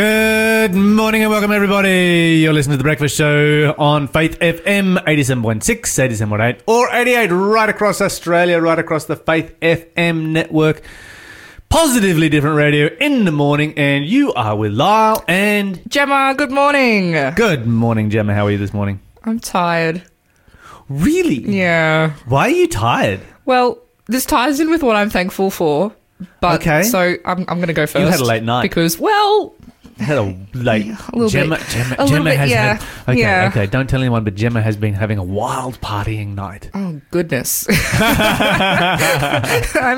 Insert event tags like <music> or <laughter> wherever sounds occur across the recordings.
Good morning and welcome everybody. You're listening to The Breakfast Show on Faith FM 87.6, 87.8 or 88 right across Australia, right across the Faith FM network. Positively different radio in the morning and you are with Lyle and Gemma, good morning. good morning Gemma. How are you this morning? I'm tired. Really? Yeah. Why are you tired? Well, this ties in with what I'm thankful for. But Okay. so I'm, I'm going to go first. had a late night. because well, Had a late <laughs> little Gemma, bit. Gemma, A Gemma bit, has yeah. had Okay, Yeah. okay, don't tell anyone but Gemma has been having a wild partying night. oh goodness. <laughs> I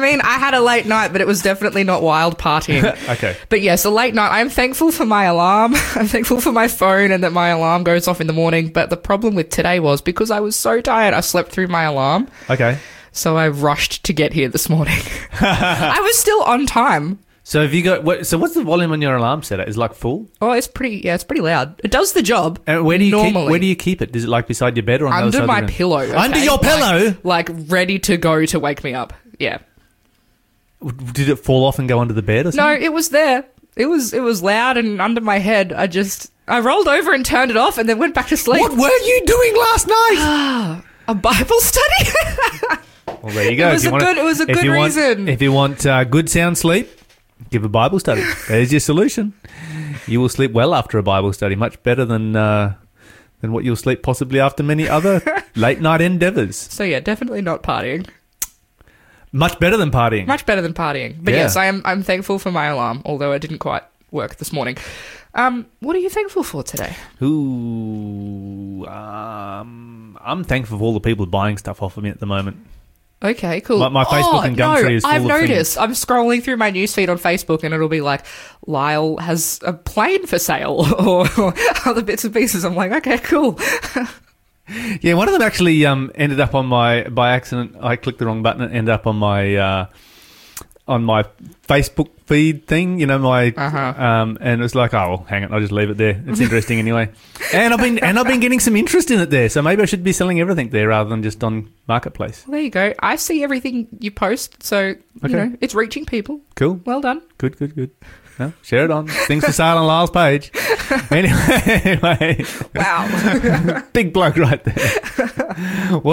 mean, I had a late night, but it was definitely not wild partying. <laughs> Okay. But yes, a late night. I'm thankful for my alarm. I'm thankful for my phone and that my alarm goes off in the morning. But the problem with today was because I was so tired, I slept through my alarm. Okay. So I rushed to get here this morning. I was still on time. So have you got what so what's the volume on your alarm set at? Is it like full? Oh, it's pretty. Yeah, it's pretty loud. It does the job. And where do you normally keep where do you keep it? Is it like beside your bed or on under my pillow? okay? Under your pillow? like, like ready to go to wake me up. Yeah. Did it fall off and go under the bed or No, it was there. It was it was loud and under my head. I just I rolled over and turned it off and then went back to sleep. What were you doing last night? <gasps> A Bible study? <laughs> well, there you go. It was If you a good- it was a if good you want- reason. if you want uh, good sound sleep, give a Bible study. There's your solution. You will sleep well after a Bible study, much better than uh, than what you'll sleep possibly after many other <laughs> late night endeavors. so yeah, definitely not partying. Much better than partying. Much better than partying. But Yeah. yes, I am I'm thankful for my alarm, although it didn't quite work this morning. Um, what are you thankful for today? Ooh, um, I'm thankful for all the people buying stuff off of me at the moment. Okay, cool. My- my Facebook and no, is full I've noticed. I'm scrolling through my newsfeed on Facebook, and it'll be like, Lyle has a plane for sale, <laughs> or, other bits and pieces. I'm like, okay, cool. <laughs> Yeah, one of them actually um, ended up on my by accident. I clicked the wrong button. It ended up on my uh, on my Facebook feed thing. You know, my Uh-huh. um, and it was like, oh, well, hang it. I'll just leave it there. It's <laughs> interesting anyway. And I've been and I've been getting some interest in it there. So maybe I should be selling everything there rather than just on marketplace. Well, there you go. I see everything you post, so Okay. you know it's reaching people. Cool. Well done. Good. Good. Good. No, share it on things for sale on Lyle's page. <laughs> Anyway, <laughs> anyway, Wow. big bloke right there.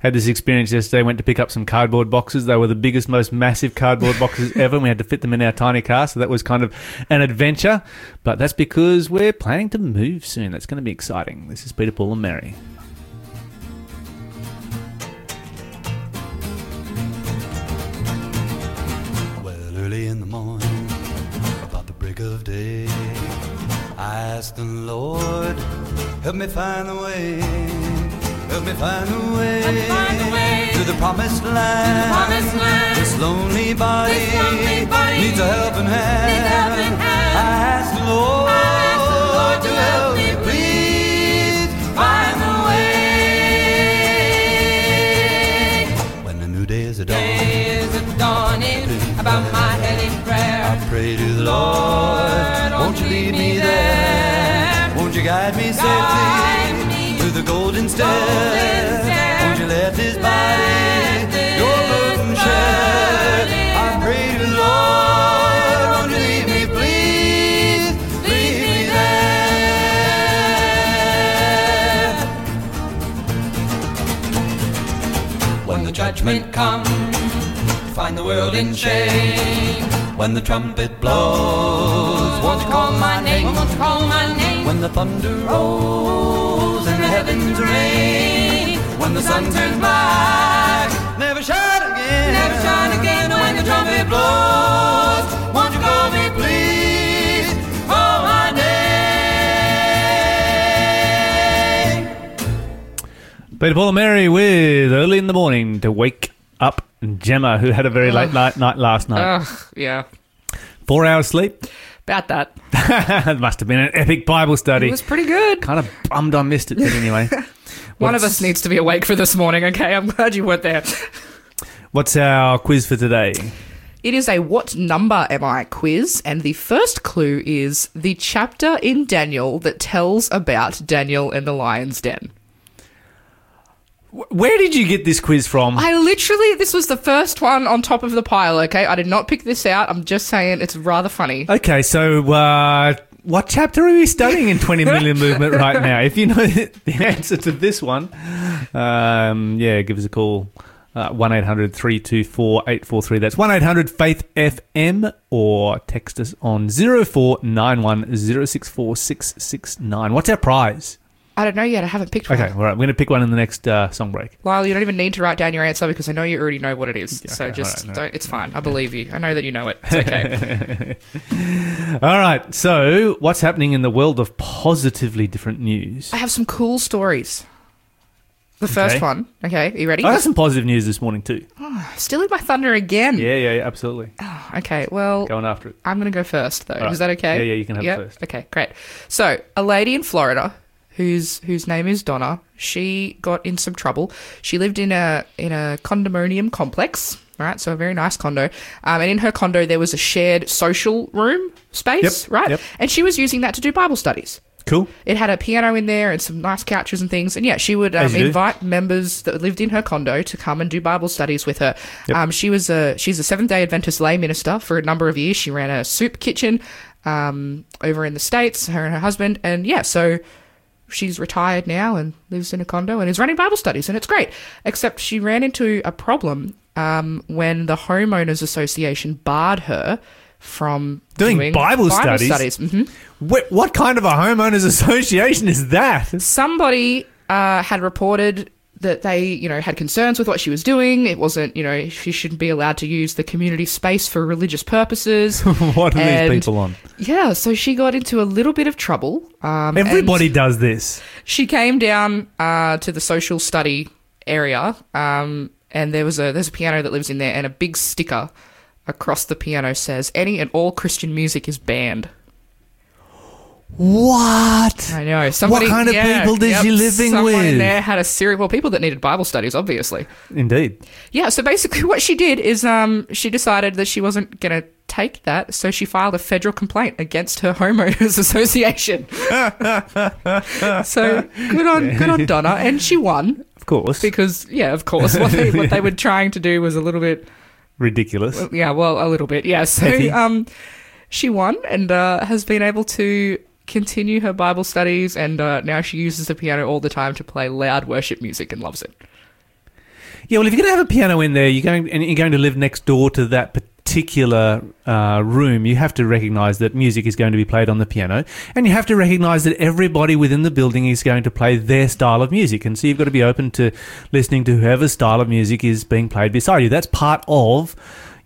Had this experience yesterday. Went to pick up some cardboard boxes. They were the biggest, most massive cardboard boxes <laughs> ever. And we had to fit them in our tiny car, so that was kind of an adventure. But that's because we're planning to move soon. That's going to be exciting. This is Peter, Paul, and Mary. Well, early in the morning, about the break of day, I asked the Lord, help me find the way, help me find a way, find the way to the promised land. promised land. This lonely body, This lonely body needs a helping hand. a helping hand. I the Lord, I asked the Lord to help me, please find the way. When the new day is a dawn. Day is a dawning about my head in prayer. I pray to the Lord, won't you lead me there? Won't you guide me safely the golden stair? golden stair. Won't you let this body this your burden share? I pray to the Lord, won't you lead me, please, lead me there? When the judgment comes, find the world in shame. When the trumpet blows, won't you call my name? Won't you call my name? When the thunder rolls heavens rain, when the sun turns black, never shine again. Never shine again when the trumpet blows. Won't you call me, please? Call my name. Peter, Paul, and Mary with early in the morning to wake up Gemma, who had a very late night, night last night. Ugh, yeah. Four hours sleep. About that. it <laughs> must have been an epic Bible study. It was pretty good. kind of bummed I missed it, but anyway. <laughs> One of us needs to be awake for this morning, okay? I'm glad you weren't there. What's our quiz for today? It is a what number am I quiz, and the first clue is the chapter in Daniel that tells about Daniel and the lion's den. Where did you get this quiz from? I literally, this was the first one on top of the pile, okay? I did not pick this out. I'm just saying it's rather funny. Okay, so uh, what chapter are we studying in 20 Million <laughs> Movement right now? If you know <laughs> the answer to this one, um, yeah, give us a call. Uh, 1 800 324 843. That's 1 800 Faith FM or text us on 0491 064 669. What's our prize? I don't know yet. I haven't picked one. Okay, all right. We're going to pick one in the next uh, song break. Lyle, you don't even need to write down your answer because I know you already know what it is. so okay, just alright, alright. don't. It's fine. I believe you. I know that you know it. It's okay. <laughs> All right, so what's happening in the world of positively different news? I have some cool stories. The first Okay. one. Okay, are you ready? I got some positive news this morning too. Stealing my thunder again. Yeah, yeah, yeah absolutely. Okay, well, Going after it. I'm going to go first, though. Alright. Is that okay? Yeah, yeah, you can have it Yep. first. Okay, great. So, a lady in Florida whose whose name is Donna, she got in some trouble. She lived in a in a condominium complex, right? So a very nice condo. Um, and in her condo there was a shared social room space, Yep, right? yep. And she was using that to do Bible studies. Cool. It had a piano in there and some nice couches and things. And yeah, she would um, you do. invite members that lived in her condo to come and do Bible studies with her. Yep. Um, she was a she's a Seventh Day Adventist lay minister for a number of years. She ran a soup kitchen um, over in the states. Her and her husband, and yeah, so she's retired now and lives in a condo and is running Bible studies, and it's great. Except she ran into a problem um, when the homeowners association barred her from Doing Bible studies? hmm What, what kind of a homeowners <laughs> association is that? somebody uh, had reported that they, you know, had concerns with what she was doing. It wasn't, you know, she shouldn't be allowed to use the community space for religious purposes. <laughs> what are And- these people on? yeah, so she got into a little bit of trouble. Um, Everybody does this. she came down uh, to the social study area, um, and there was a there's a piano that lives in there, and a big sticker across the piano says, "Any and all Christian music is banned." What? I know. Somebody, kind of yeah, people is yep, she living someone with? there had a serious. Well, people that needed Bible studies, obviously. Indeed. Yeah. So basically, <laughs> what she did is, um, she decided that she wasn't going to take that, so she filed a federal complaint against her <laughs> homeowners association. <laughs> so good on, good on Donna, and she won Of course. because, yeah, of course, what they what they were trying to do was a little bit Ridiculous. yeah, well, a little bit, yeah. So, um, she won and uh, has been able to continue her Bible studies, and uh, now she uses the piano all the time to play loud worship music and loves it. Yeah, well, if you're going to have a piano in there, you're going and you're going to live next door to that particular uh, room. You have to recognise that music is going to be played on the piano, and you have to recognise that everybody within the building is going to play their style of music. And so you've got to be open to listening to whoever's style of music is being played beside you. That's part of,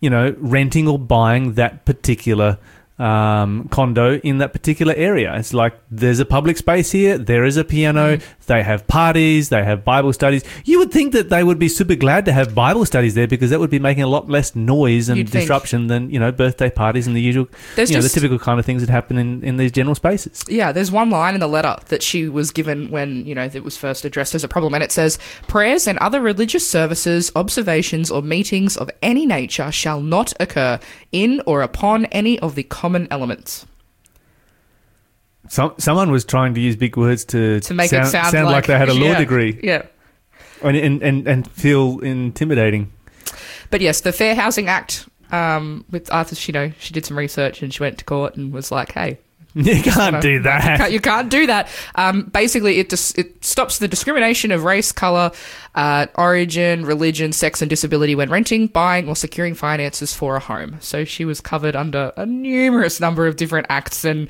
you know, renting or buying that particular. Um, condo in that particular area. It's like there's a public space here, there is a piano, they have parties, they have Bible studies. You would think that they would be super glad to have Bible studies there because that would be making a lot less noise and You'd think. disruption than, you know, birthday parties and the usual, There's you know, just- the typical kind of things that happen in, in these general spaces. Yeah, there's one line in the letter that she was given when, you know, it was first addressed as a problem, and it says, Prayers and other religious services, observations, or meetings of any nature shall not occur in or upon any of the common elements. Some, someone was trying to use big words to, To make sound, it sound, like, they had a law yeah, degree Yeah. and, and, and, and feel intimidating. But yes, the Fair Housing Act. Um, with Arthur know, she did some research and she went to court and was like, "Hey, <laughs> You can't do You that. can't, you can't do that. Um, basically, it dis- it stops the discrimination of race, color, uh, origin, religion, sex, and disability when renting, buying, or securing finances for a home. So she was covered under a numerous number of different acts and.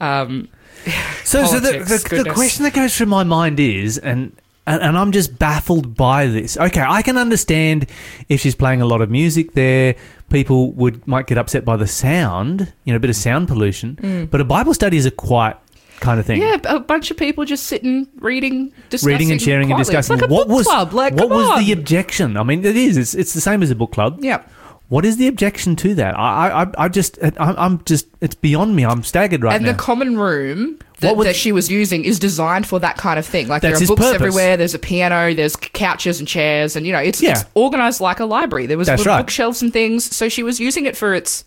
Um, <laughs> So, so the, the, the question that goes through my mind is, and, and and I'm just baffled by this. Okay, I can understand if she's playing a lot of music there, people would might get upset by the sound, you know, a bit of sound pollution. But a Bible study is a quiet kind of thing. Mm. yeah, a bunch of people just sitting, reading, discussing, Reading and sharing and quietly. It's discussing. like a what book was club. Like, what was on. the objection? I mean, it is. It's, it's the same as a book club. yeah. What is the objection to that? I I, I- I just I, I'm just it's beyond me. I'm staggered right and now. And the common room. That, that she was using is designed for that kind of thing. Like there are books purpose. everywhere. There's a piano. There's couches and chairs, and you know it's, Yeah. it's organized like a library. There was right. bookshelves and things. So she was using it for its,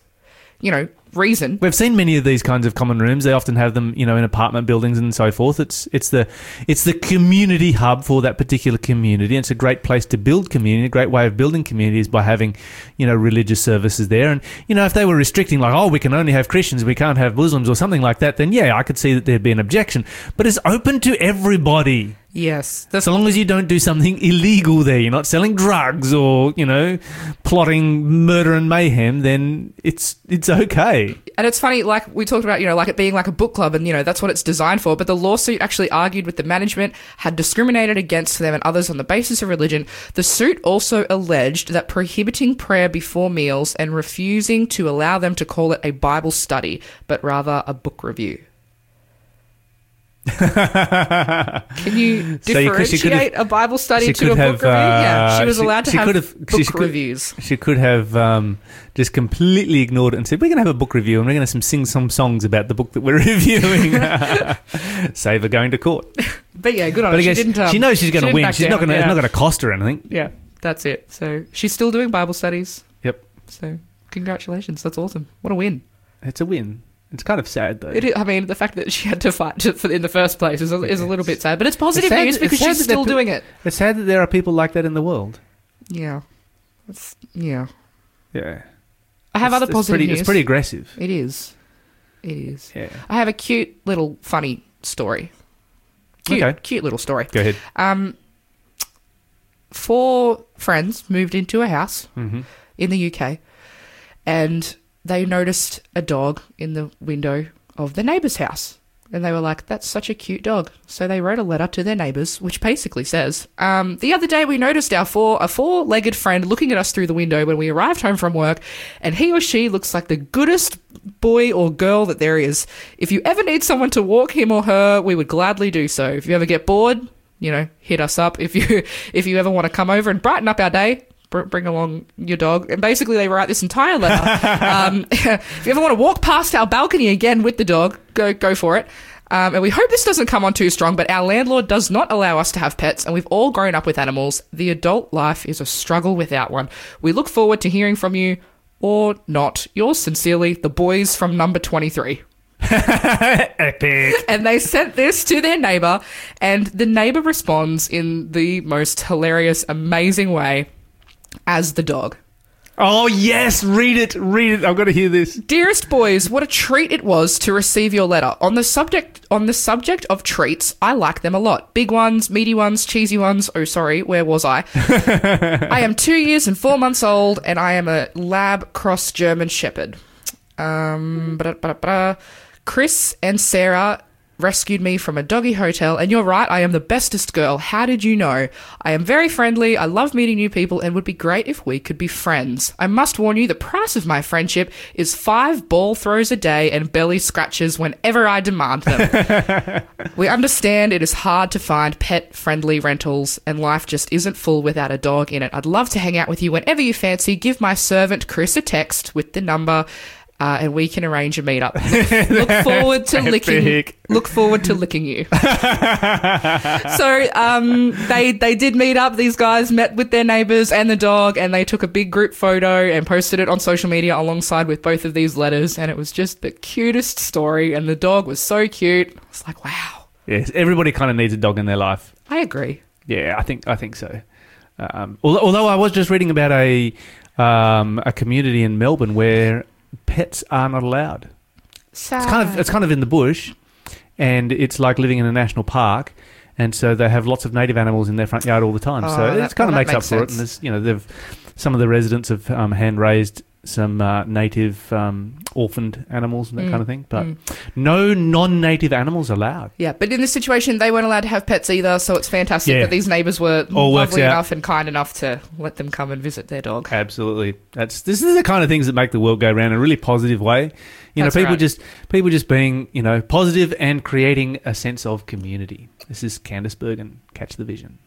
you know, reason. We've seen many of these kinds of common rooms. They often have them, you know, in apartment buildings and so forth. It's it's the it's the community hub for that particular community. And It's a great place to build community. A great way of building communities by having, you know, religious services there. And you know, if they were restricting, like, oh, we can only have Christians, we can't have Muslims, or something like that, then yeah, I could see that there'd be an objection. But it's open to everybody. Yes, that's So long as you don't do something illegal there, you're not selling drugs or you know, plotting murder and mayhem, then it's it's okay. And it's funny, like we talked about, you know, like it being like a book club, and you know that's what it's designed for. But the lawsuit actually argued with the management had discriminated against them and others on the basis of religion. The suit also alleged that prohibiting prayer before meals and refusing to allow them to call it a Bible study, but rather a book review. <laughs> Can you So you could- differentiate could've- a Bible study to a book have, review? yeah, uh, she was she- allowed to she have could have- book she could- reviews. She could have um, just completely ignored it and said, "We're going to have a book review, and we're going to sing some songs about the book that we're <laughs> reviewing." <laughs> Save her going to court. But yeah, good on But her. She didn't. Um, she knows she's going to win. She's not down, going to. yeah. It's not going to cost her anything. Yeah, that's it. So she's still doing Bible studies. Yep, So congratulations, that's awesome. What a win! it's a win. It's kind of sad though. It I mean, the fact that she had to fight to, for, in the first place is a, is a little bit sad, but it's positive It's sad news because she's still doing it. It's sad that there are people like that in the world. Yeah, it's, yeah. Yeah, I have It's- other it's positive pretty, news. It's pretty aggressive. It is. It is. Yeah. I have a cute little funny story. Cute, Okay. cute little story. Go ahead. Um, four friends moved into a house hmm in the UK, and they noticed a dog in the window of the neighbour's house. And they were like, that's such a cute dog. So they wrote a letter to their neighbours, which basically says, um, The other day we noticed our four, a four legged friend looking at us through the window when we arrived home from work, and he or she looks like the goodest boy or girl that there is. If you ever need someone to walk him or her, we would gladly do so. If you ever get bored, you know, hit us up. If you <laughs> if you ever want to come over and brighten up our day, bring along your dog. And basically, they write this entire letter. <laughs> um, <laughs> if you ever want to walk past our balcony again with the dog, go go for it. Um, and we hope this doesn't come on too strong, but our landlord does not allow us to have pets, and we've all grown up with animals. The adult life is a struggle without one. We look forward to hearing from you, or not. Yours sincerely, the boys from number 23 <laughs> Epic. and they sent this to their neighbor and the neighbor responds in the most hilarious amazing way as the dog Oh yes, read it, read it. I've got to hear this. dearest boys what a treat it was to receive your letter on the subject on the subject of treats i like them a lot big ones meaty ones cheesy ones oh sorry where was i <laughs> i am two years and four months old and i am a lab cross german shepherd um, ba-da-ba-da-ba-da. Chris and Sarah rescued me from a doggy hotel, and you're right, I am the bestest girl. How did you know? I am very friendly, I love meeting new people, and would be great if we could be friends. I must warn you, the price of my friendship is five ball throws a day and belly scratches whenever I demand them. <laughs> we understand it is hard to find pet friendly rentals, and life just isn't full without a dog in it. I'd love to hang out with you whenever you fancy. Give my servant Chris a text with the number. Uh, and we can arrange a meetup. Look, <laughs> look forward to licking. Look forward to licking you. <laughs> so um, they they did meet up. These guys met with their neighbors and the dog, and they took a big group photo and posted it on social media alongside with both of these letters. And it was just the cutest story. And the dog was so cute. I was like, wow. Yes, everybody kind of needs a dog in their life. I agree. Yeah, I think I think so. Um, although, although I was just reading about a um, a community in Melbourne where pets are not allowed. Sad. It's kind of it's kind of in the bush, and it's like living in a national park. And so they have lots of native animals in their front yard all the time. Oh, so that- it kind of well, that makes up makes for it. And there's, you know, they've some of the residents have um, hand raised some uh, native um, orphaned animals and that Mm, kind of thing. But mm. no non-native animals allowed. Yeah, but in this situation, they weren't allowed to have pets either, so it's fantastic Yeah. that these neighbours were All lovely enough and kind enough to let them come and visit their dog. Absolutely. That's this is the kind of things that make the world go round in a really positive way. You That's know, people right. just people just being, you know, positive and creating a sense of community. This is Candice Bergen. Catch the vision.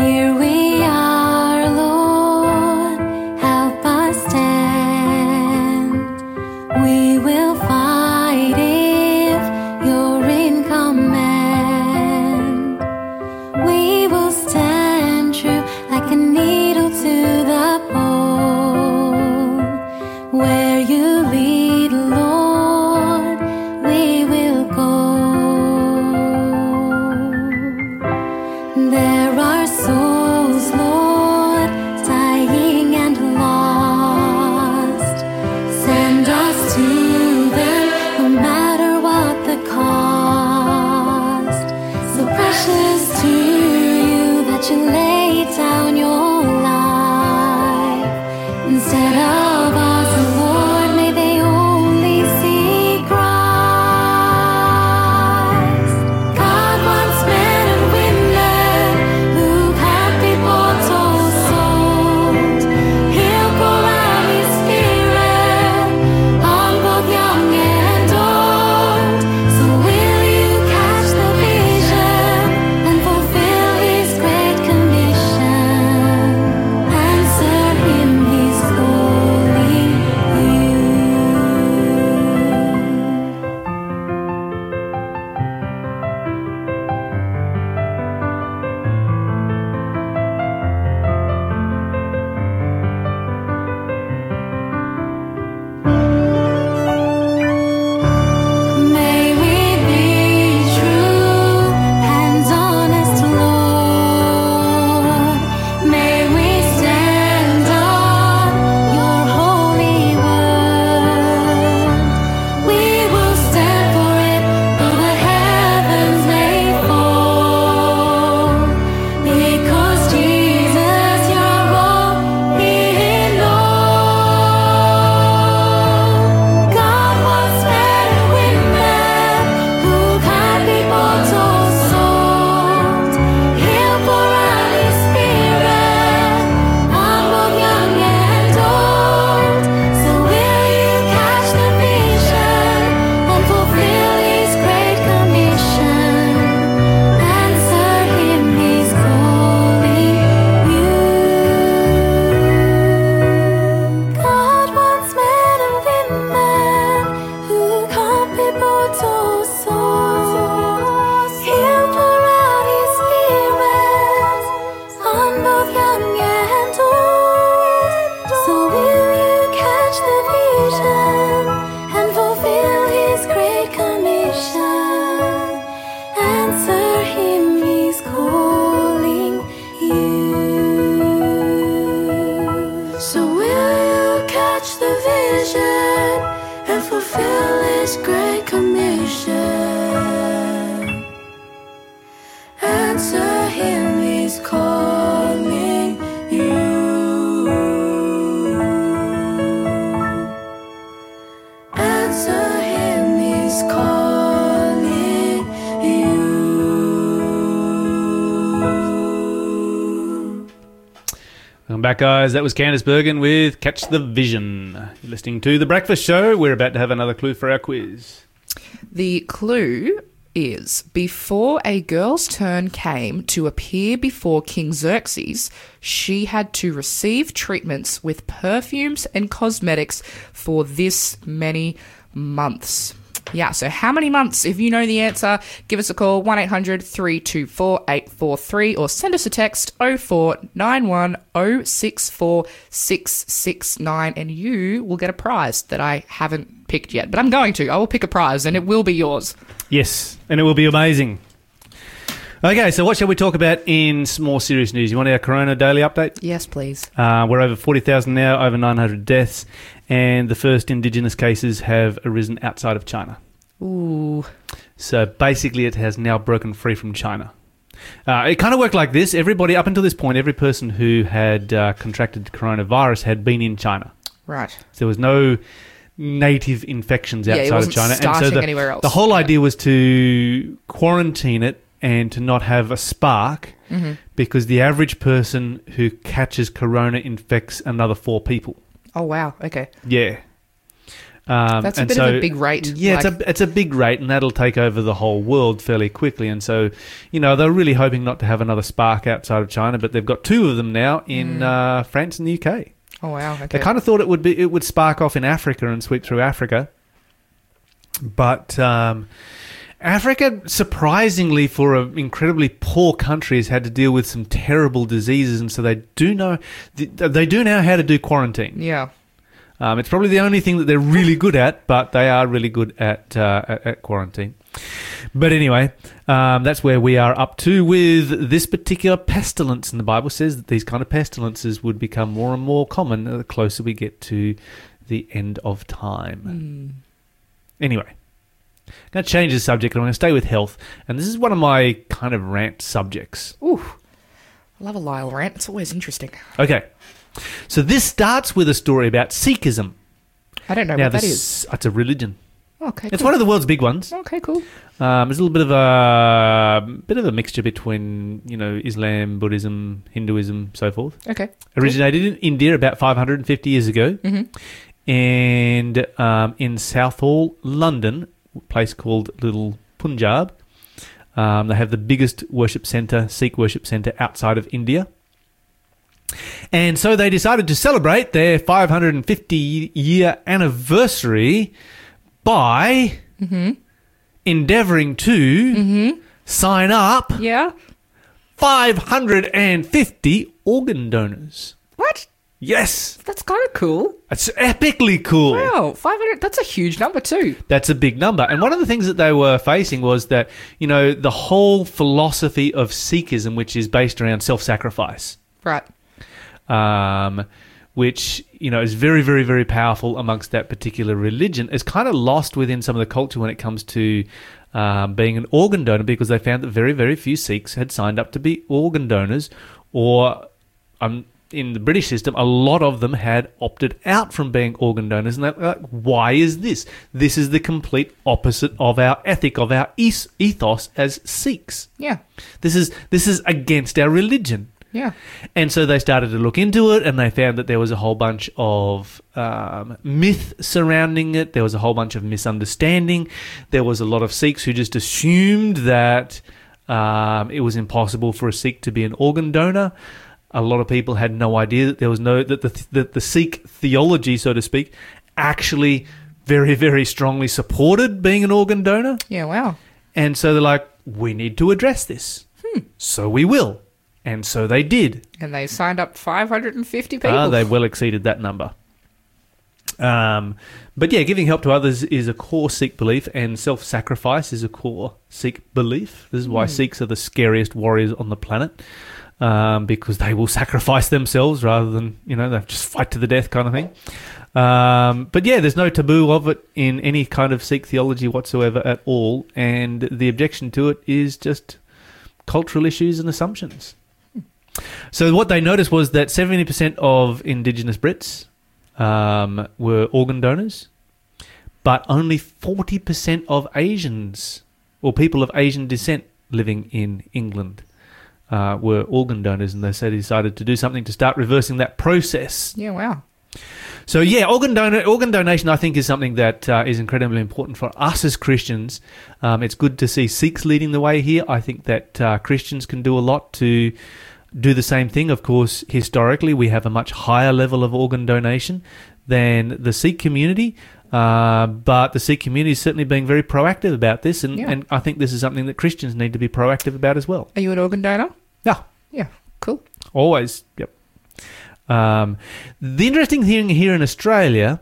Here we are, Lord, help us stand. We will fight if you're in command. We will stand true like a needle to the pole. Where Guys. That was Candice Bergen with Catch the Vision. You're listening to The Breakfast Show. We're about to have another clue for our quiz. The clue is before a girl's turn came to appear before King Xerxes, she had to receive treatments with perfumes and cosmetics for this many months. Yeah, so how many months? If you know the answer, give us a call 1 800 324 843 or send us a text 0491 064 669 and you will get a prize that I haven't picked yet. But I'm going to. I will pick a prize and it will be yours. Yes, and it will be amazing. Okay, so what shall we talk about in more serious news? You want our Corona daily update? Yes, please. Uh, we're over 40,000 now, over 900 deaths, and the first indigenous cases have arisen outside of China. Ooh. So basically, it has now broken free from China. Uh, it kind of worked like this. Everybody, up until this point, every person who had uh, contracted coronavirus had been in China. Right. So there was no native infections Yeah, outside of wasn't China. starting the, anywhere else. The whole Yeah. idea was to quarantine it and to not have a spark Mm-hmm. because the average person who catches corona infects another four people. Oh, wow. Okay. Yeah. Um, That's a bit so, of a big rate. Yeah, like- it's a it's a big rate, and that'll take over the whole world fairly quickly. And so, you know, they're really hoping not to have another spark outside of China, but they've got two of them now in uh, France and the UK. oh wow. Okay. They kind of thought it would be it would spark off in Africa and sweep through Africa, but um, Africa, surprisingly for an incredibly poor country, has had to deal with some terrible diseases, and so they do know they do know how to do quarantine. yeah. Um, it's probably the only thing that they're really good at, but they are really good at uh, at, at quarantine. But anyway, um, that's where we are up to with this particular pestilence. And the Bible says that these kind of pestilences would become more and more common the closer we get to the end of time. Anyway, I'm going to change the subject. and I'm going to stay with health. And this is one of my kind of rant subjects. Ooh. I love a Lyle rant. It's always interesting. Okay. So this starts with a story about Sikhism. I don't know now, what that this, is. it's a religion. Okay. It's cool. one of the world's big ones. Okay, cool. Um, there's a little bit of a bit of a mixture between you know Islam, Buddhism, Hinduism, so forth. Okay. Originated in India about 550 years ago, Mhm. and um, in Southall, London, place called Little Punjab. Um, they have the biggest worship center, Sikh worship center outside of India. And so they decided to celebrate their 550 year anniversary by endeavoring to sign up Yeah. 550 organ donors. What? Yes, That's kind of cool. it's epically cool. Wow, 500. That's a huge number, too. That's a big number. And one of the things that they were facing was that, you know, the whole philosophy of Sikhism, which is based around self sacrifice, Right. um, which, you know, is very, very, very powerful amongst that particular religion, is kind of lost within some of the culture when it comes to um, being an organ donor because they found that very, very few Sikhs had signed up to be organ donors or. Um, in the British system, a lot of them had opted out from being organ donors, and they're like, why is this? This is the complete opposite of our ethic, of our ethos as Sikhs. Yeah. This is this is against our religion. Yeah. And so they started to look into it, and they found that there was a whole bunch of um, myth surrounding it. There was a whole bunch of misunderstanding. There was a lot of Sikhs who just assumed that um, it was impossible for a Sikh to be an organ donor. A lot of people had no idea that there was no that the that the Sikh theology, so to speak, actually very very strongly supported being an organ donor. Yeah, wow. And so they're like, we need to address this. So we will. And so they did. And they signed up 550 people. Ah, they well exceeded that number. Um, but yeah, giving help to others is a core Sikh belief, and self sacrifice is a core Sikh belief. This is why Sikhs are the scariest warriors on the planet. Um, because they will sacrifice themselves rather than, you know, they just fight to the death kind of thing. Um, but yeah, there's no taboo of it in any kind of Sikh theology whatsoever at all. And the objection to it is just cultural issues and assumptions. So what they noticed was that 70% of Indigenous Brits um, were organ donors, but only 40% of Asians or people of Asian descent living in England uh, were organ donors, and they said decided to do something to start reversing that process. yeah, wow. So yeah, organ donor, organ donation, I think, is something that uh, is incredibly important for us as Christians. Um, it's good to see Sikhs leading the way here. I think that uh, Christians can do a lot to do the same thing. Of course, historically, we have a much higher level of organ donation than the Sikh community. Uh, but the Sikh community is certainly being very proactive about this, and, Yeah. and I think this is something that Christians need to be proactive about as well. Are you an organ donor? Yeah, Yeah, cool. Always, yep. Um, the interesting thing here in Australia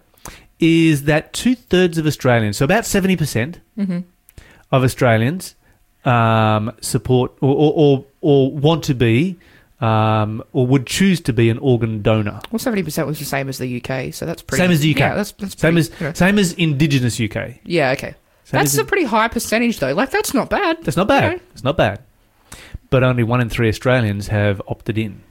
is that two thirds of Australians, so about 70% of Australians, um, support or, or, or, or want to be um, or would choose to be an organ donor. Well, 70% was the same as the UK, so that's pretty. Same as the UK. Yeah, that's, that's Same pretty, as you know. same as Indigenous UK. Yeah, okay. Same that's a pretty high percentage, though. Like, that's not bad. That's not bad. Okay. It's not bad. But only one in three Australians have opted in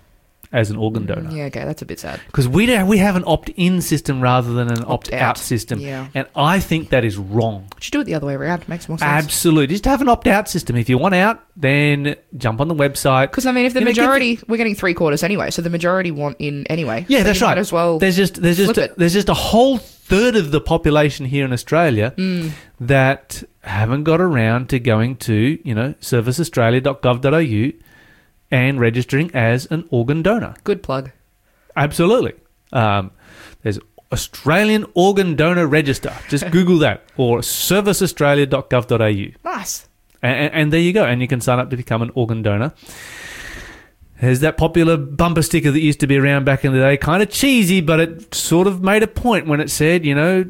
as an organ mm, donor. Yeah, okay, that's a bit sad. Because we don't, we have an opt-in system rather than an Opt-out. opt-out system, Yeah. and I think that is wrong. Should do it the other way around. Makes more sense. Absolutely, just have an opt-out system. If you want out, then jump on the website. Because I mean, if the You know, majority, we're getting three quarters anyway, so the majority want in anyway. Yeah, So that's right. As well. There's just there's just a, there's just a whole third of the population here in Australia mm. that haven't got around to going to, you know, serviceaustralia.gov.au and registering as an organ donor. Good plug. Absolutely. Um, there's Australian Organ Donor Register. Just Google that or serviceaustralia.gov.au. Nice. And, and there you go. And you can sign up to become an organ donor. There's that popular bumper sticker that used to be around back in the day. Kind of cheesy, but it sort of made a point when it said, you know,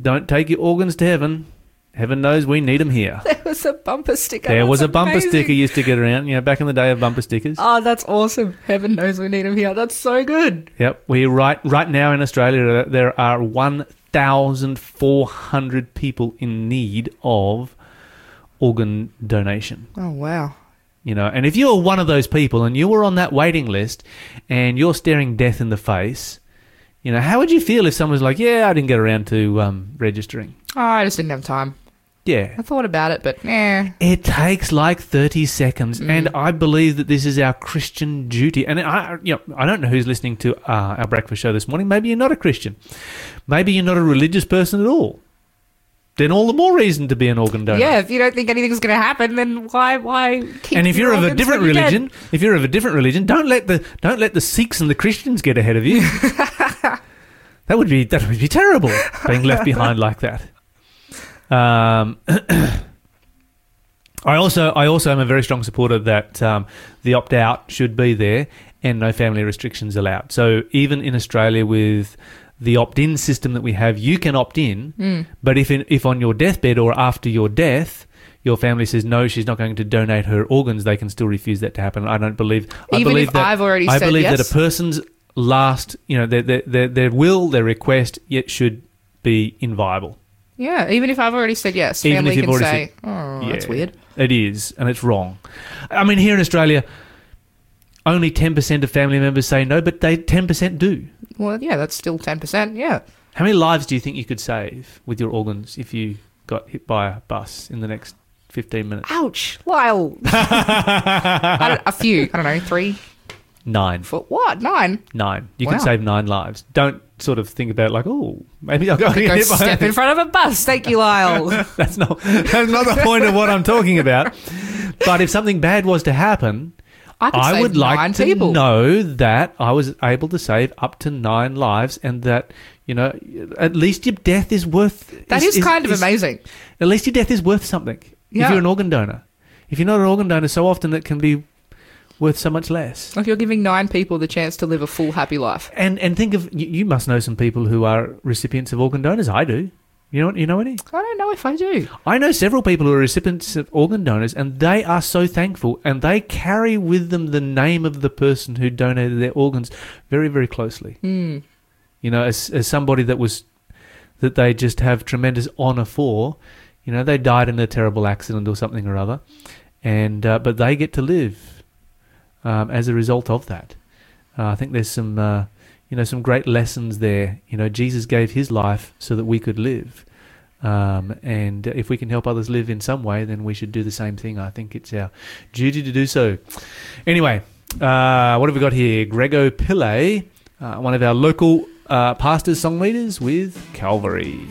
don't take your organs to heaven. Heaven knows we need them here. <laughs> There was a bumper sticker. There was a bumper amazing. sticker used to get around, you know, back in the day of bumper stickers. Oh, that's awesome. Heaven knows we need him here. That's so good. Yep, we right right now in Australia there are one thousand four hundred people in need of organ donation. Oh, wow. You know, and if you're one of those people and you were on that waiting list and you're staring death in the face, you know, how would you feel if someone was like, "Yeah, I didn't get around to um, registering." Oh, I just didn't have time. Yeah, I thought about it, but eh. It takes like 30 seconds, and I believe that this is our Christian duty. And I, you know, I don't know who's listening to uh, our breakfast show this morning. Maybe you're not a Christian. Maybe you're not a religious person at all. Then all the more reason to be an organ donor. Yeah, if you don't think anything's going to happen, then why why And if your you're of a different you're dead? religion, if you're of a different religion, don't let the don't let the Sikhs and the Christians get ahead of you. <laughs> <laughs> that would be that would be terrible being left behind like that. Um, <clears throat> I also I also am a very strong supporter that um, the opt out should be there and no family restrictions allowed. So even in Australia with the opt in system that we have, you can opt in, but if in, if on your deathbed or after your death. Your family says no, she's not going to donate her organs. They can still refuse that to happen. I don't believe. I Even believe if that, I've already I said believe that a person's last, you know, their their their, their will, their request, yet should be inviolable. Yeah, even if I've already said yes, Even family can say, "Oh, that's weird." It is, and it's wrong. I mean, here in Australia, only ten percent of family members say no, but they ten percent do. Well, yeah, that's still ten percent. Yeah, How many lives do you think you could save with your organs if you got hit by a bus in the next fifteen minutes? ouch, Lyle. <laughs> A few. I don't know, three, Nine. four, what? Nine. Nine. You Wow. can save nine lives. Don't sort of think about it like, oh, maybe I'll go, Go hit by- step in front of a bus. Thank you, Lyle. <laughs> That's not that's not the point of what I'm talking about. But if something bad was to happen, I, could I save would like to people. know that I was able to save up to nine lives, and that you know at least your death is worth. That is, kind of amazing. At least your death is worth something. If Yeah. you're an organ donor, if you're not an organ donor, so often it can be worth so much less. Like you're giving nine people the chance to live a full, happy life. And and think of you, you must know some people who are recipients of organ donors. I do. You know you know any? I don't know if I do. I know several people who are recipients of organ donors, and they are so thankful, and they carry with them the name of the person who donated their organs very, very closely. Mm. You know, as as somebody that was that they just have tremendous honour for. You know, they died in a terrible accident or something or other, and uh, but they get to live um, as a result of that. Uh, I think there's some, uh, you know, some great lessons there. You know, Jesus gave his life so that we could live. Um, and if we can help others live in some way, then we should do the same thing. I think it's our duty to do so. Anyway, uh, what have we got here? Grego Pillay, uh, one of our local uh, pastors, song leaders with Calvary.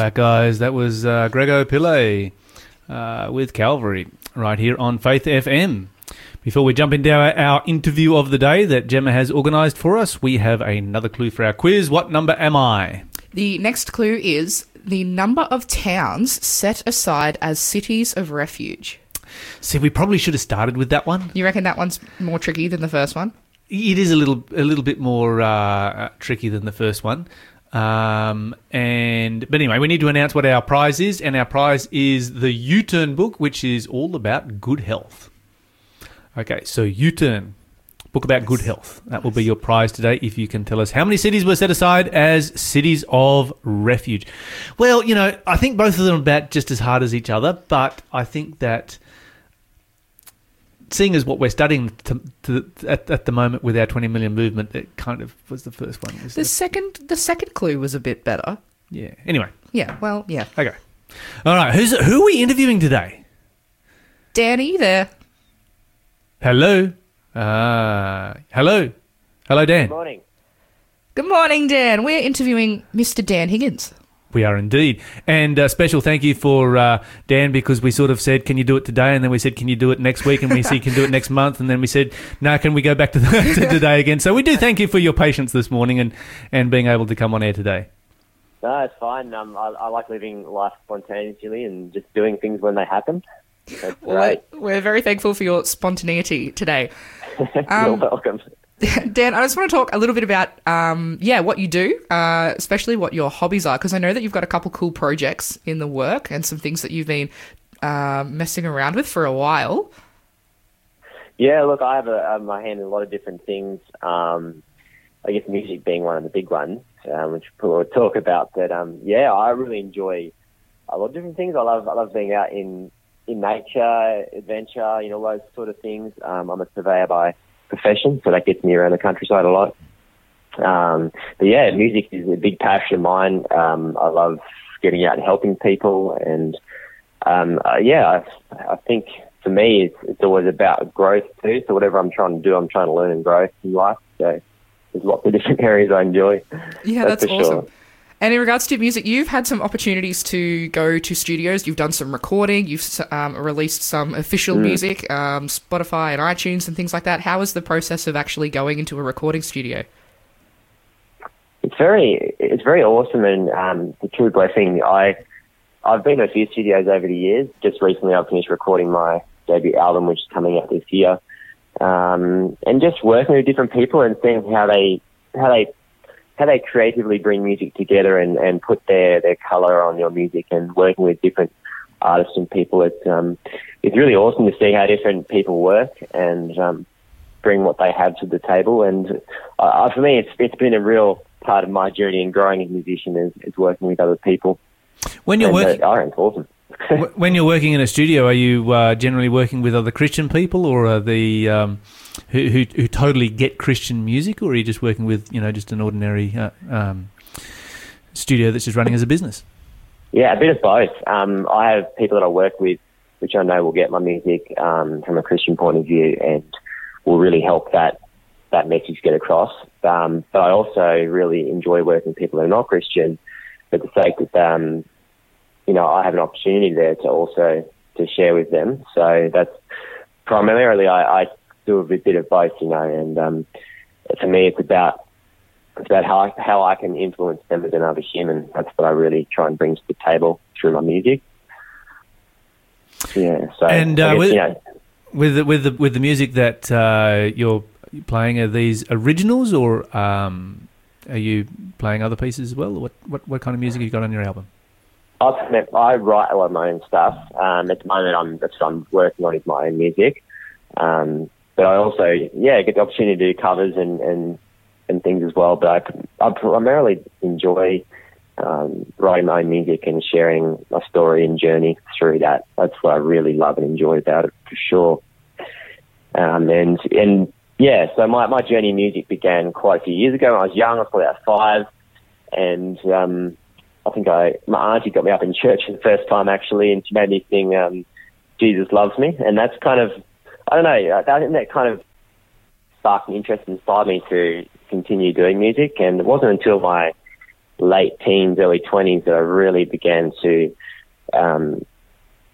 Back, guys. That was uh, Grego Pillay uh, with Calvary right here on Faith FM. Before we jump into our, our interview of the day that Gemma has organised for us, we have another clue for our quiz. What number am I? The next clue is the number of towns set aside as cities of refuge. See, we probably should have started with that one. You reckon that one's more tricky than the first one? It is a little a little bit more uh, uh, tricky than the first one. Um, and but anyway, we need to announce what our prize is, and our prize is the U-Turn book, which is all about good health. Okay, so U-Turn book about good health. That will be your prize today if you can tell us how many cities were set aside as cities of refuge. Well, you know, I think both of them are about just as hard as each other, but I think that seeing as what we're studying to, to, at, at the moment with our 20 million movement, it kind of was the first one. The it? second, the second clue was a bit better. Yeah. Anyway, Yeah, well, yeah. okay. All right. Who's who are we interviewing today? Danny, there. Hello. Uh, hello. Hello, Dan. Good morning. Good morning, Dan. We're interviewing Mr. Dan Higgins. We are indeed. And a special thank you for uh, Dan because we sort of said, can you do it today? And then we said, can you do it next week? And we said, can you do it next month? And then we said, no, can we go back to, the, <laughs> to today again? So we do thank you for your patience this morning and, and being able to come on air today. No, it's fine. Um, I, I like living life spontaneously and just doing things when they happen. That's great. We're, we're very thankful for your spontaneity today. <laughs> You're Um, welcome. <laughs> Dan, I just want to talk a little bit about, um, yeah, what you do, uh, especially what your hobbies are, because I know that you've got a couple cool projects in the work and some things that you've been uh, messing around with for a while. Yeah, look, I have a, my hand in a lot of different things. Um, I guess music being one of the big ones, um, which we'll talk about. But um, yeah, I really enjoy a lot of different things. I love I love being out in in nature, adventure, you know, those sort of things. Um, I'm a surveyor by profession, so that gets me around the countryside a lot. Um, but yeah, music is a big passion of mine. Um, I love getting out and helping people, and um, uh, yeah, I, I think for me, it's, it's always about growth too. So whatever I'm trying to do, I'm trying to learn and grow in life. So there's lots of <laughs> different areas I enjoy. Yeah, that's, for awesome. sure. And in regards to music, you've had some opportunities to go to studios. You've done some recording. You've um, released some official Mm. music, um, Spotify and iTunes and things like that. How is the process of actually going into a recording studio? It's very, it's very awesome and um, a true blessing. I, I've been to a few studios over the years. Just recently, I finished recording my debut album, which is coming out this year. Um, and just working with different people and seeing how they, how they, how they creatively bring music together and, and put their, their color on your music and working with different artists and people. It's, um, it's really awesome to see how different people work and, um, bring what they have to the table. And uh, for me, it's, it's been a real part of my journey in growing as a musician is, is working with other people. When you're And, uh, working, oh, it's awesome. Wh- when you're working in a studio, are you uh, generally working with other Christian people, or are the um, who, who who totally get Christian music, or are you just working with you know just an ordinary uh, um, studio that's just running as a business? Yeah, a bit of both. Um, I have people that I work with, which I know will get my music um, from a Christian point of view and will really help that that message get across. Um, but I also really enjoy working with people that are not Christian, for the sake that um, you know I have an opportunity there to also to share with them. So that's primarily I, I do a bit of both, you know. And um, for me, it's about it's about how I, how I can influence them as another human. That's what I really try and bring to the table through my music. Yeah. So And, uh, guess, with- you know, With the, with the with the music that uh, you're playing, are these originals, or um, are you playing other pieces as well? What what what kind of music have you got on your album? I, I write a lot of my own stuff. Um, at the moment, I'm that's what I'm working on is my own music. Um, but I also, yeah, get the opportunity to do covers and, and, and things as well. But I, I primarily enjoy um, writing my own music and sharing my story and journey through that. That's what I really love and enjoy about it for sure. Um, and and yeah, so my, my journey in music began quite a few years ago. When I was young, I was probably about five, and um, I think I my auntie got me up in church for the first time actually, and she made me sing um, "Jesus Loves Me," and that's kind of I don't know. I think that kind of sparked an interest inspired me to continue doing music. And it wasn't until my late teens, early 20s that I really began to um,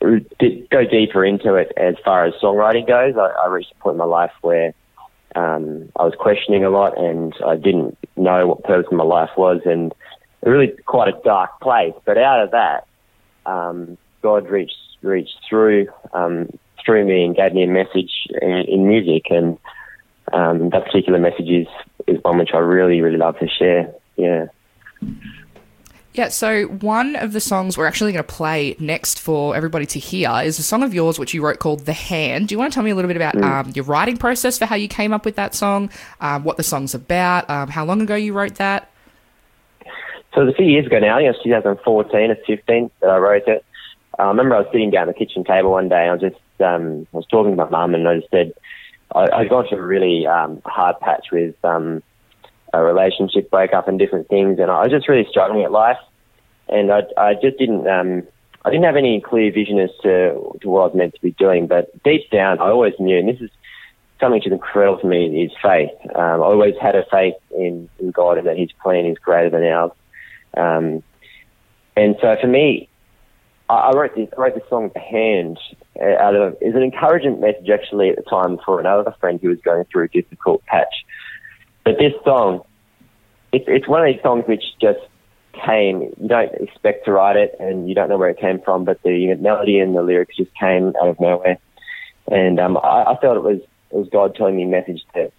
go deeper into it as far as songwriting goes. I, I reached a point in my life where um, I was questioning a lot and I didn't know what purpose my life was and really quite a dark place. But out of that, um, God reached reached through um, through me and gave me a message in, in music, and um, that particular message is is one which I really really love to share. Yeah. Yeah, so one of the songs we're actually going to play next for everybody to hear is a song of yours which you wrote called The Hand. Do you want to tell me a little bit about um, your writing process for how you came up with that song, um, what the song's about, um, how long ago you wrote that? So it was a few years ago now, I think it was 2014 or 15 that I wrote it. Uh, I remember I was sitting down at the kitchen table one day and I was just, um, I was talking to my mum and I just said, I, I'd gone through a really um, hard patch with um, a relationship breakup and different things, and I was just really struggling at life, and I, I just didn't, um, I didn't have any clear vision as to, to what I was meant to be doing. But deep down, I always knew, and this is something is incredible for me, is faith. Um, I always had a faith in, in God and that His plan is greater than ours. Um, and so for me, I, I wrote this, I wrote this song, The Hand, uh, out of, was an encouragement message actually at the time for another friend who was going through a difficult patch. But this song, it's it's one of these songs which just came. You don't expect to write it, and you don't know where it came from, but the melody and the lyrics just came out of nowhere. And um, I, I felt it was it was God telling me a message that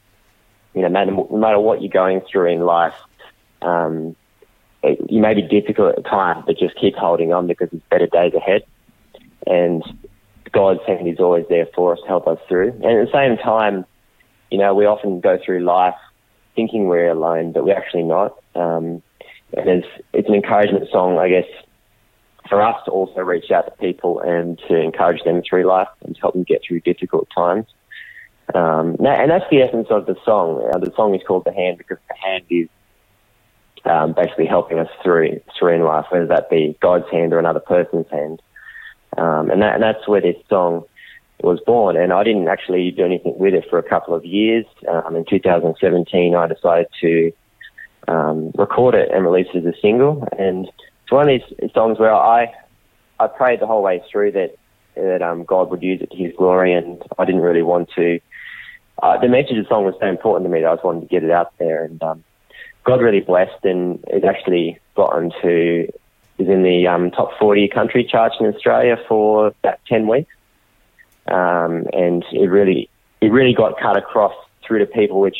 you know, no matter, no matter what you're going through in life, um, it, may be difficult at the time, but just keep holding on because there's better days ahead. And God's hand is always there for us to help us through. And at the same time, you know, we often go through life thinking we're alone, but we're actually not. Um, and it's, it's an encouragement song, I guess, for us to also reach out to people and to encourage them through life and to help them get through difficult times. Um, and that's the essence of the song. Uh, the song is called The Hand because the hand is um, basically helping us through through life, whether that be God's hand or another person's hand. Um, and, that, and that's where this song was born. And I didn't actually do anything with it for a couple of years. Um, in 2017, I decided to um, record it and release it as a single. And it's one of these songs where I I prayed the whole way through that that um, God would use it to His glory, and I didn't really want to. Uh, the message of the song was so important to me that I just wanted to get it out there, and um, God really blessed, and it actually got into is in the um, top 40 country charts in Australia for about 10 weeks um, and it really it really got cut across through to people, which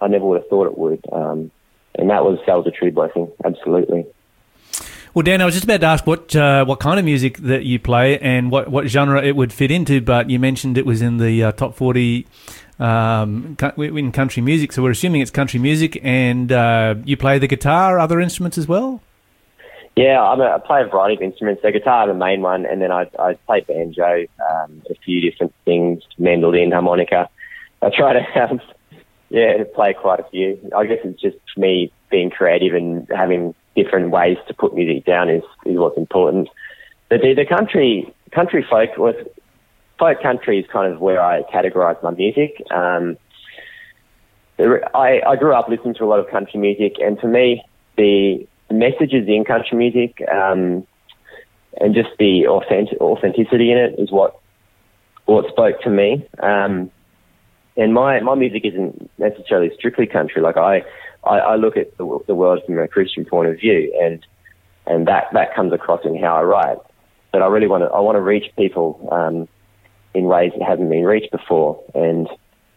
I never would have thought it would. Um, and that was that was a true blessing, absolutely. Well, Dan, I was just about to ask what uh, what kind of music that you play and what, what genre it would fit into, but you mentioned it was in the uh, top forty um, in country music, so we're assuming it's country music, and uh, you play the guitar, other instruments as well. Yeah, I'm a, I play a variety of instruments. The guitar, the main one, and then I, I play banjo, um, a few different things, mandolin, harmonica. I try to, <laughs> yeah, play quite a few. I guess it's just me being creative and having different ways to put music down is, is what's important. The, the country, country folk was, folk country is kind of where I categorize my music. Um, I, I grew up listening to a lot of country music, and for me, the messages in country music um, and just the authentic, authenticity in it is what what spoke to me. Um, and my my music isn't necessarily strictly country. Like I I, I look at the, the world from a Christian point of view, and and that that comes across in how I write. But I really want to I want to reach people um, in ways that haven't been reached before, and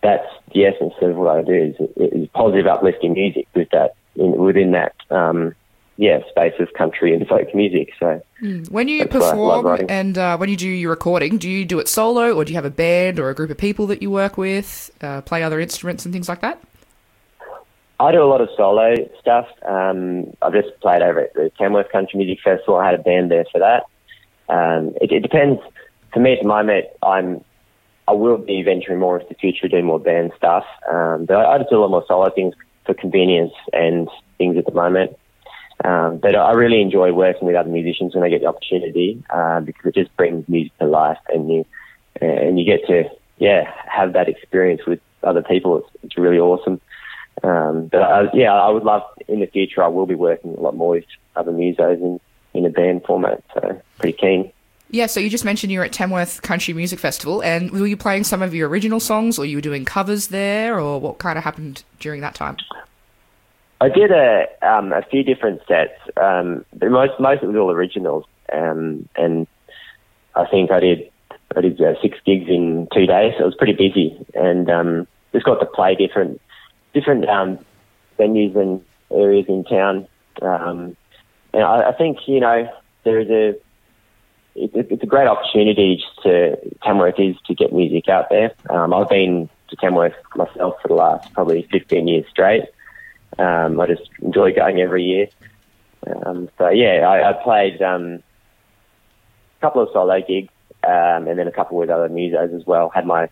that's the essence of what I do is, is positive, uplifting music with that in, within that um, yeah space of country and folk music. So mm. when you perform and uh, when you do your recording, do you do it solo or do you have a band or a group of people that you work with, uh, play other instruments and things like that? I do a lot of solo stuff. Um, I've just played over at the Tamworth Country Music Festival. I had a band there for that. Um, it, it depends. For me at the moment, I'm I will be venturing more into the future, doing more band stuff. Um, but I, I just do a lot more solo things for convenience and things at the moment. Um, but I really enjoy working with other musicians when I get the opportunity uh, because it just brings music to life, and you and you get to yeah have that experience with other people. It's, it's really awesome. Um, but I, yeah, I would love in the future. I will be working a lot more with other musos in in a band format. So pretty keen. Yeah, so you just mentioned you were at Tamworth Country Music Festival, and were you playing some of your original songs, or you were doing covers there, or what kind of happened during that time? I did a um, a few different sets. Um, but most most it was all originals, um, and I think I did I did uh, six gigs in two days. So it was pretty busy, and um, just got to play different different um, venues and areas in town. Um, and I, I think you know there is a it, it's a great opportunity just to Tamworth is to get music out there. Um, I've been to Tamworth myself for the last probably 15 years straight. Um, I just enjoy going every year. Um, so yeah, I, I played um, a couple of solo gigs um, and then a couple with other musos as well. Had my,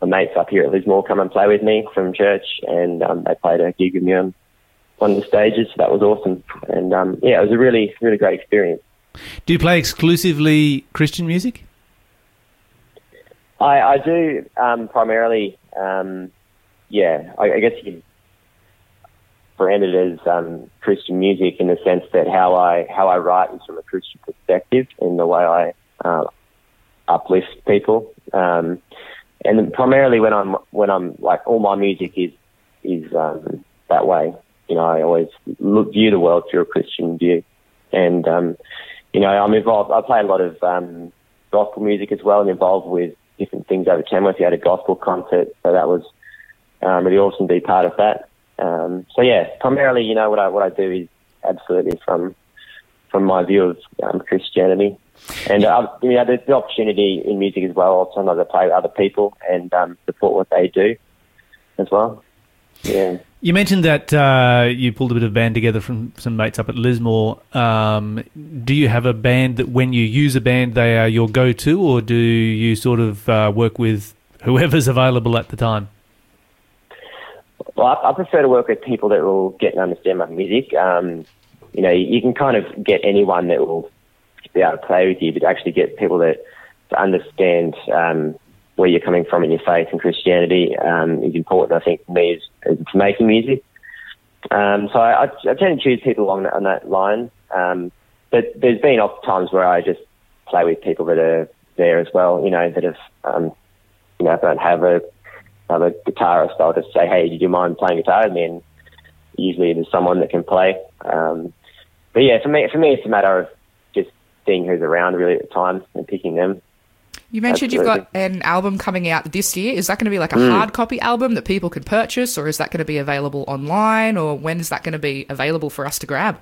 my mates up here at Lismore come and play with me from church, and um, they played a gig with me on one of the stages. So that was awesome, and um, yeah, it was a really really great experience. Do you play exclusively Christian music? I, I do um, primarily, um, yeah. I, I guess you could brand it as um, Christian music in the sense that how I how I write is from a Christian perspective in the way I uh, uplift people, um, and primarily when I'm when I'm like all my music is is um, that way. You know, I always look view the world through a Christian view, and um, you know, I'm involved. I play a lot of um, gospel music as well, and involved with different things over Tamworth. We had a gospel concert, so that was um, really awesome to be part of that. Um, so yeah, primarily, you know, what I what I do is absolutely from from my view of um, Christianity, and uh, you know, there's the opportunity in music as well. Sometimes I play with other people and um, support what they do as well. Yeah. You mentioned that uh, you pulled a bit of band together from some mates up at Lismore. Um, do you have a band that when you use a band, they are your go to, or do you sort of uh, work with whoever's <laughs> available at the time? Well, I, I prefer to work with people that will get and understand my music. Um, you know, you can kind of get anyone that will be able to play with you, but actually get people that to understand um, where you're coming from in your faith and Christianity um, is important. I think for me is, is to making music. Um, so I, I, I tend to choose people along that, on that line. Um, but there's been oft times where I just play with people that are there as well. You know that have um, you know don't have a have a guitarist. I'll just say, hey, do you mind playing guitar with me? And usually there's someone that can play. Um, but yeah, for me, for me, it's a matter of seeing who's around really at the time and picking them. You mentioned you've got an album coming out this year. Is that going to be like a Mm. hard copy album that people can purchase, or is that going to be available online, or when is that going to be available for us to grab?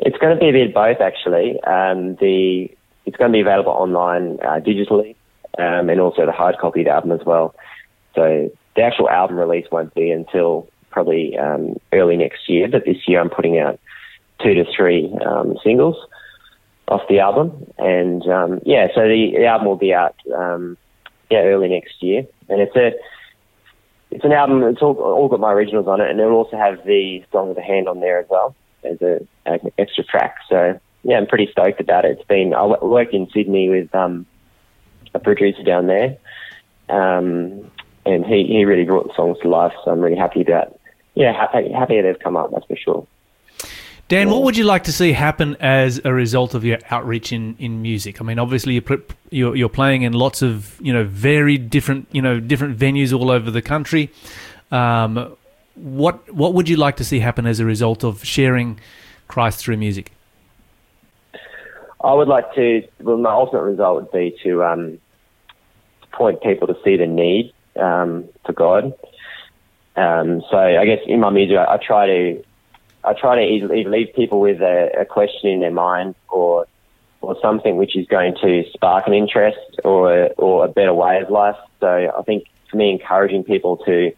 It's going to be a bit of both, actually. Um, the it's going to be available online uh, digitally, um, and also the hard copy of the album as well. So the actual album release won't be until probably um, early next year. But this year, I'm putting out two to three um, singles off the album, and um, yeah, so the, the album will be out um, yeah early next year, and it's a it's an album. It's all, all got my originals on it, and it'll also have the song of the hand on there as well as a, an extra track. So yeah, I'm pretty stoked about it. It's been I wo- worked in Sydney with um, a producer down there, um, and he he really brought the songs to life. So I'm really happy about yeah happy happy they've come up. That's for sure. Dan, what would you like to see happen as a result of your outreach in, in music? I mean, obviously you're, you're you're playing in lots of you know very different you know different venues all over the country. Um, what what would you like to see happen as a result of sharing Christ through music? I would like to. Well, my ultimate result would be to um, point people to see the need um, for God. Um, so I guess in my music, I, I try to I try to either, leave people with a, a question in their mind or or something which is going to spark an interest or or a better way of life. So I think for me, encouraging people to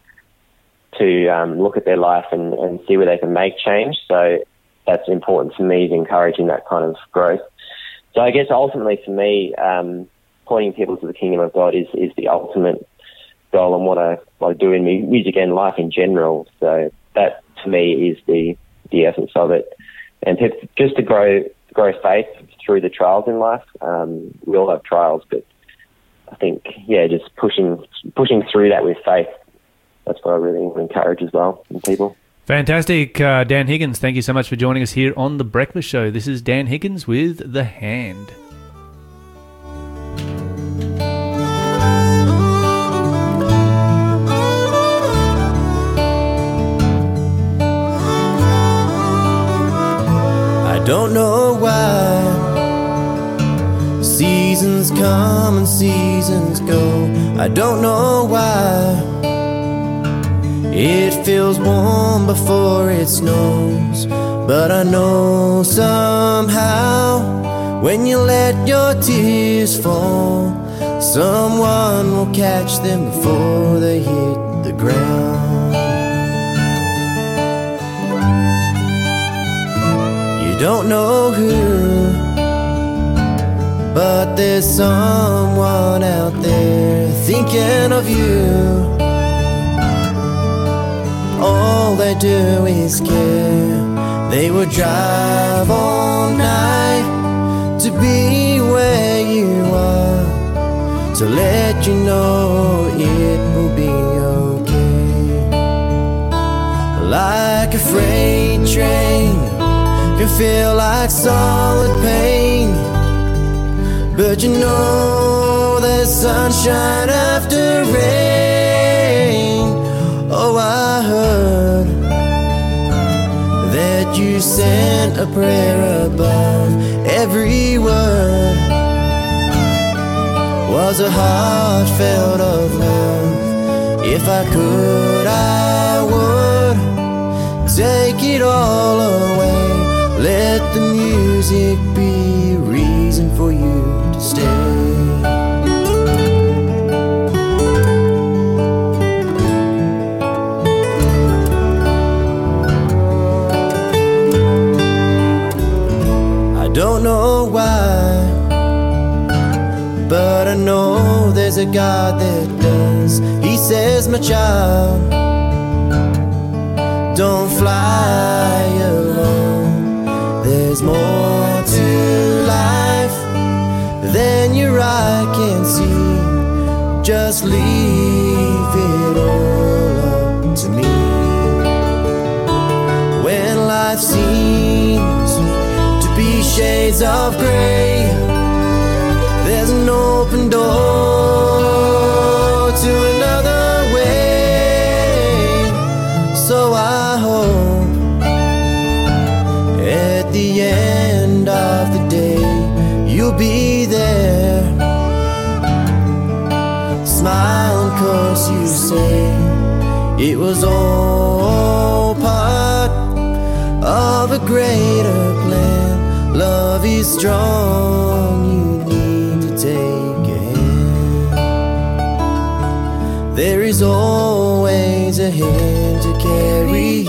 to um, look at their life and, and see where they can make change. So that's important for me is encouraging that kind of growth. So I guess ultimately for me, um, pointing people to the kingdom of God is, is the ultimate goal and what I, what I do in music and life in general. So that to me is the, the essence of it. And just to grow, grow faith through the trials in life. Um, we all have trials, but I think, yeah, just pushing, pushing through that with faith that's what I really encourage as well in people. Fantastic. Uh, Dan Higgins, thank you so much for joining us here on The Breakfast Show. This is Dan Higgins with The Hand. Don't know why seasons come and seasons go. I don't know why it feels warm before it snows. But I know somehow when you let your tears fall, someone will catch them before they hit the ground. Don't know who, but there's someone out there thinking of you. All they do is care. They would drive all night to be where you are, to let you know it will be okay. Like a freight train can feel like solid pain. But you know there's sunshine after rain. Oh, I heard that you sent a prayer above every word was a heartfelt of love. If I could, I would take it all away. Let the music be a reason for you to stay. I don't know why, but I know there's a God that does. He says, My child, don't fly alone. There's more to life than your eye can see. Just leave it all up to me. When life seems to be shades of gray, there's an open door it was all part of a greater plan. Love is strong, you need to take a hand. There is always a hand to carry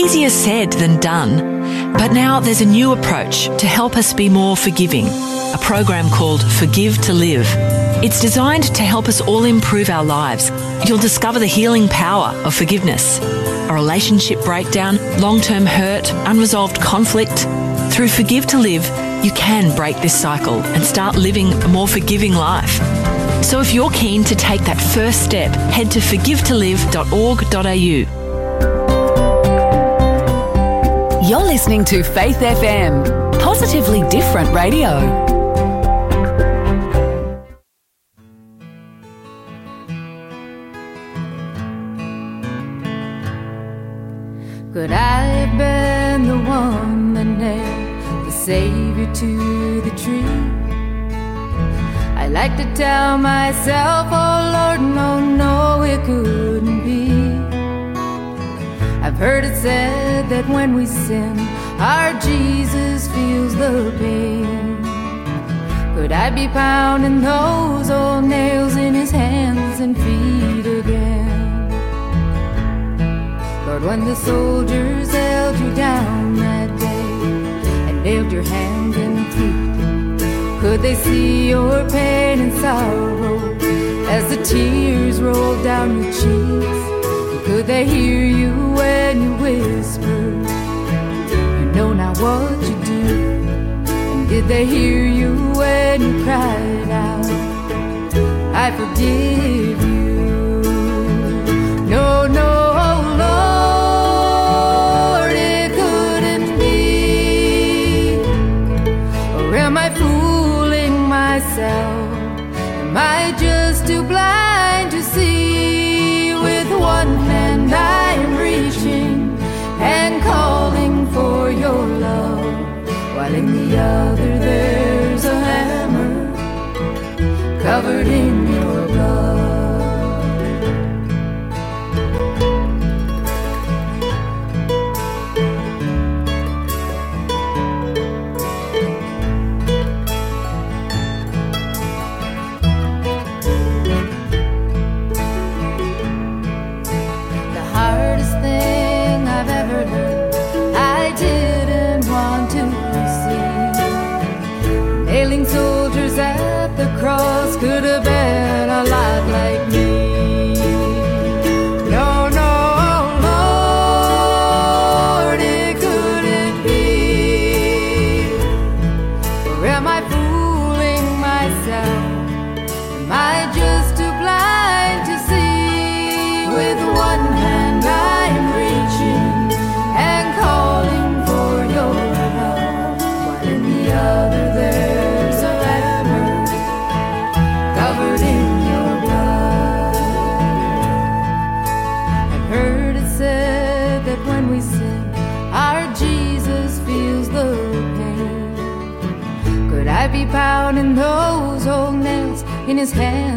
easier said than done. But now there's a new approach to help us be more forgiving. A program called Forgive to Live. It's designed to help us all improve our lives. You'll discover the healing power of forgiveness. A relationship breakdown, long term hurt, unresolved conflict. Through Forgive to Live, you can break this cycle and start living a more forgiving life. So if you're keen to take that first step, head to forgivetolive.org.au. You're listening to Faith FM, positively different radio. Could I have been the one that nailed the Savior to the tree? I like to tell myself, oh Lord, no, no, it. I've Heard it said that when we sin, our Jesus feels the pain. Could I be pounding those old nails in his hands and feet again? Lord, when the soldiers held you down that day and nailed your hands and feet, could they see your pain and sorrow as the tears rolled down your cheeks? They hear you when you whisper. You know not what you do. And did they hear you when you cried out? I forgive you. No, no. his head.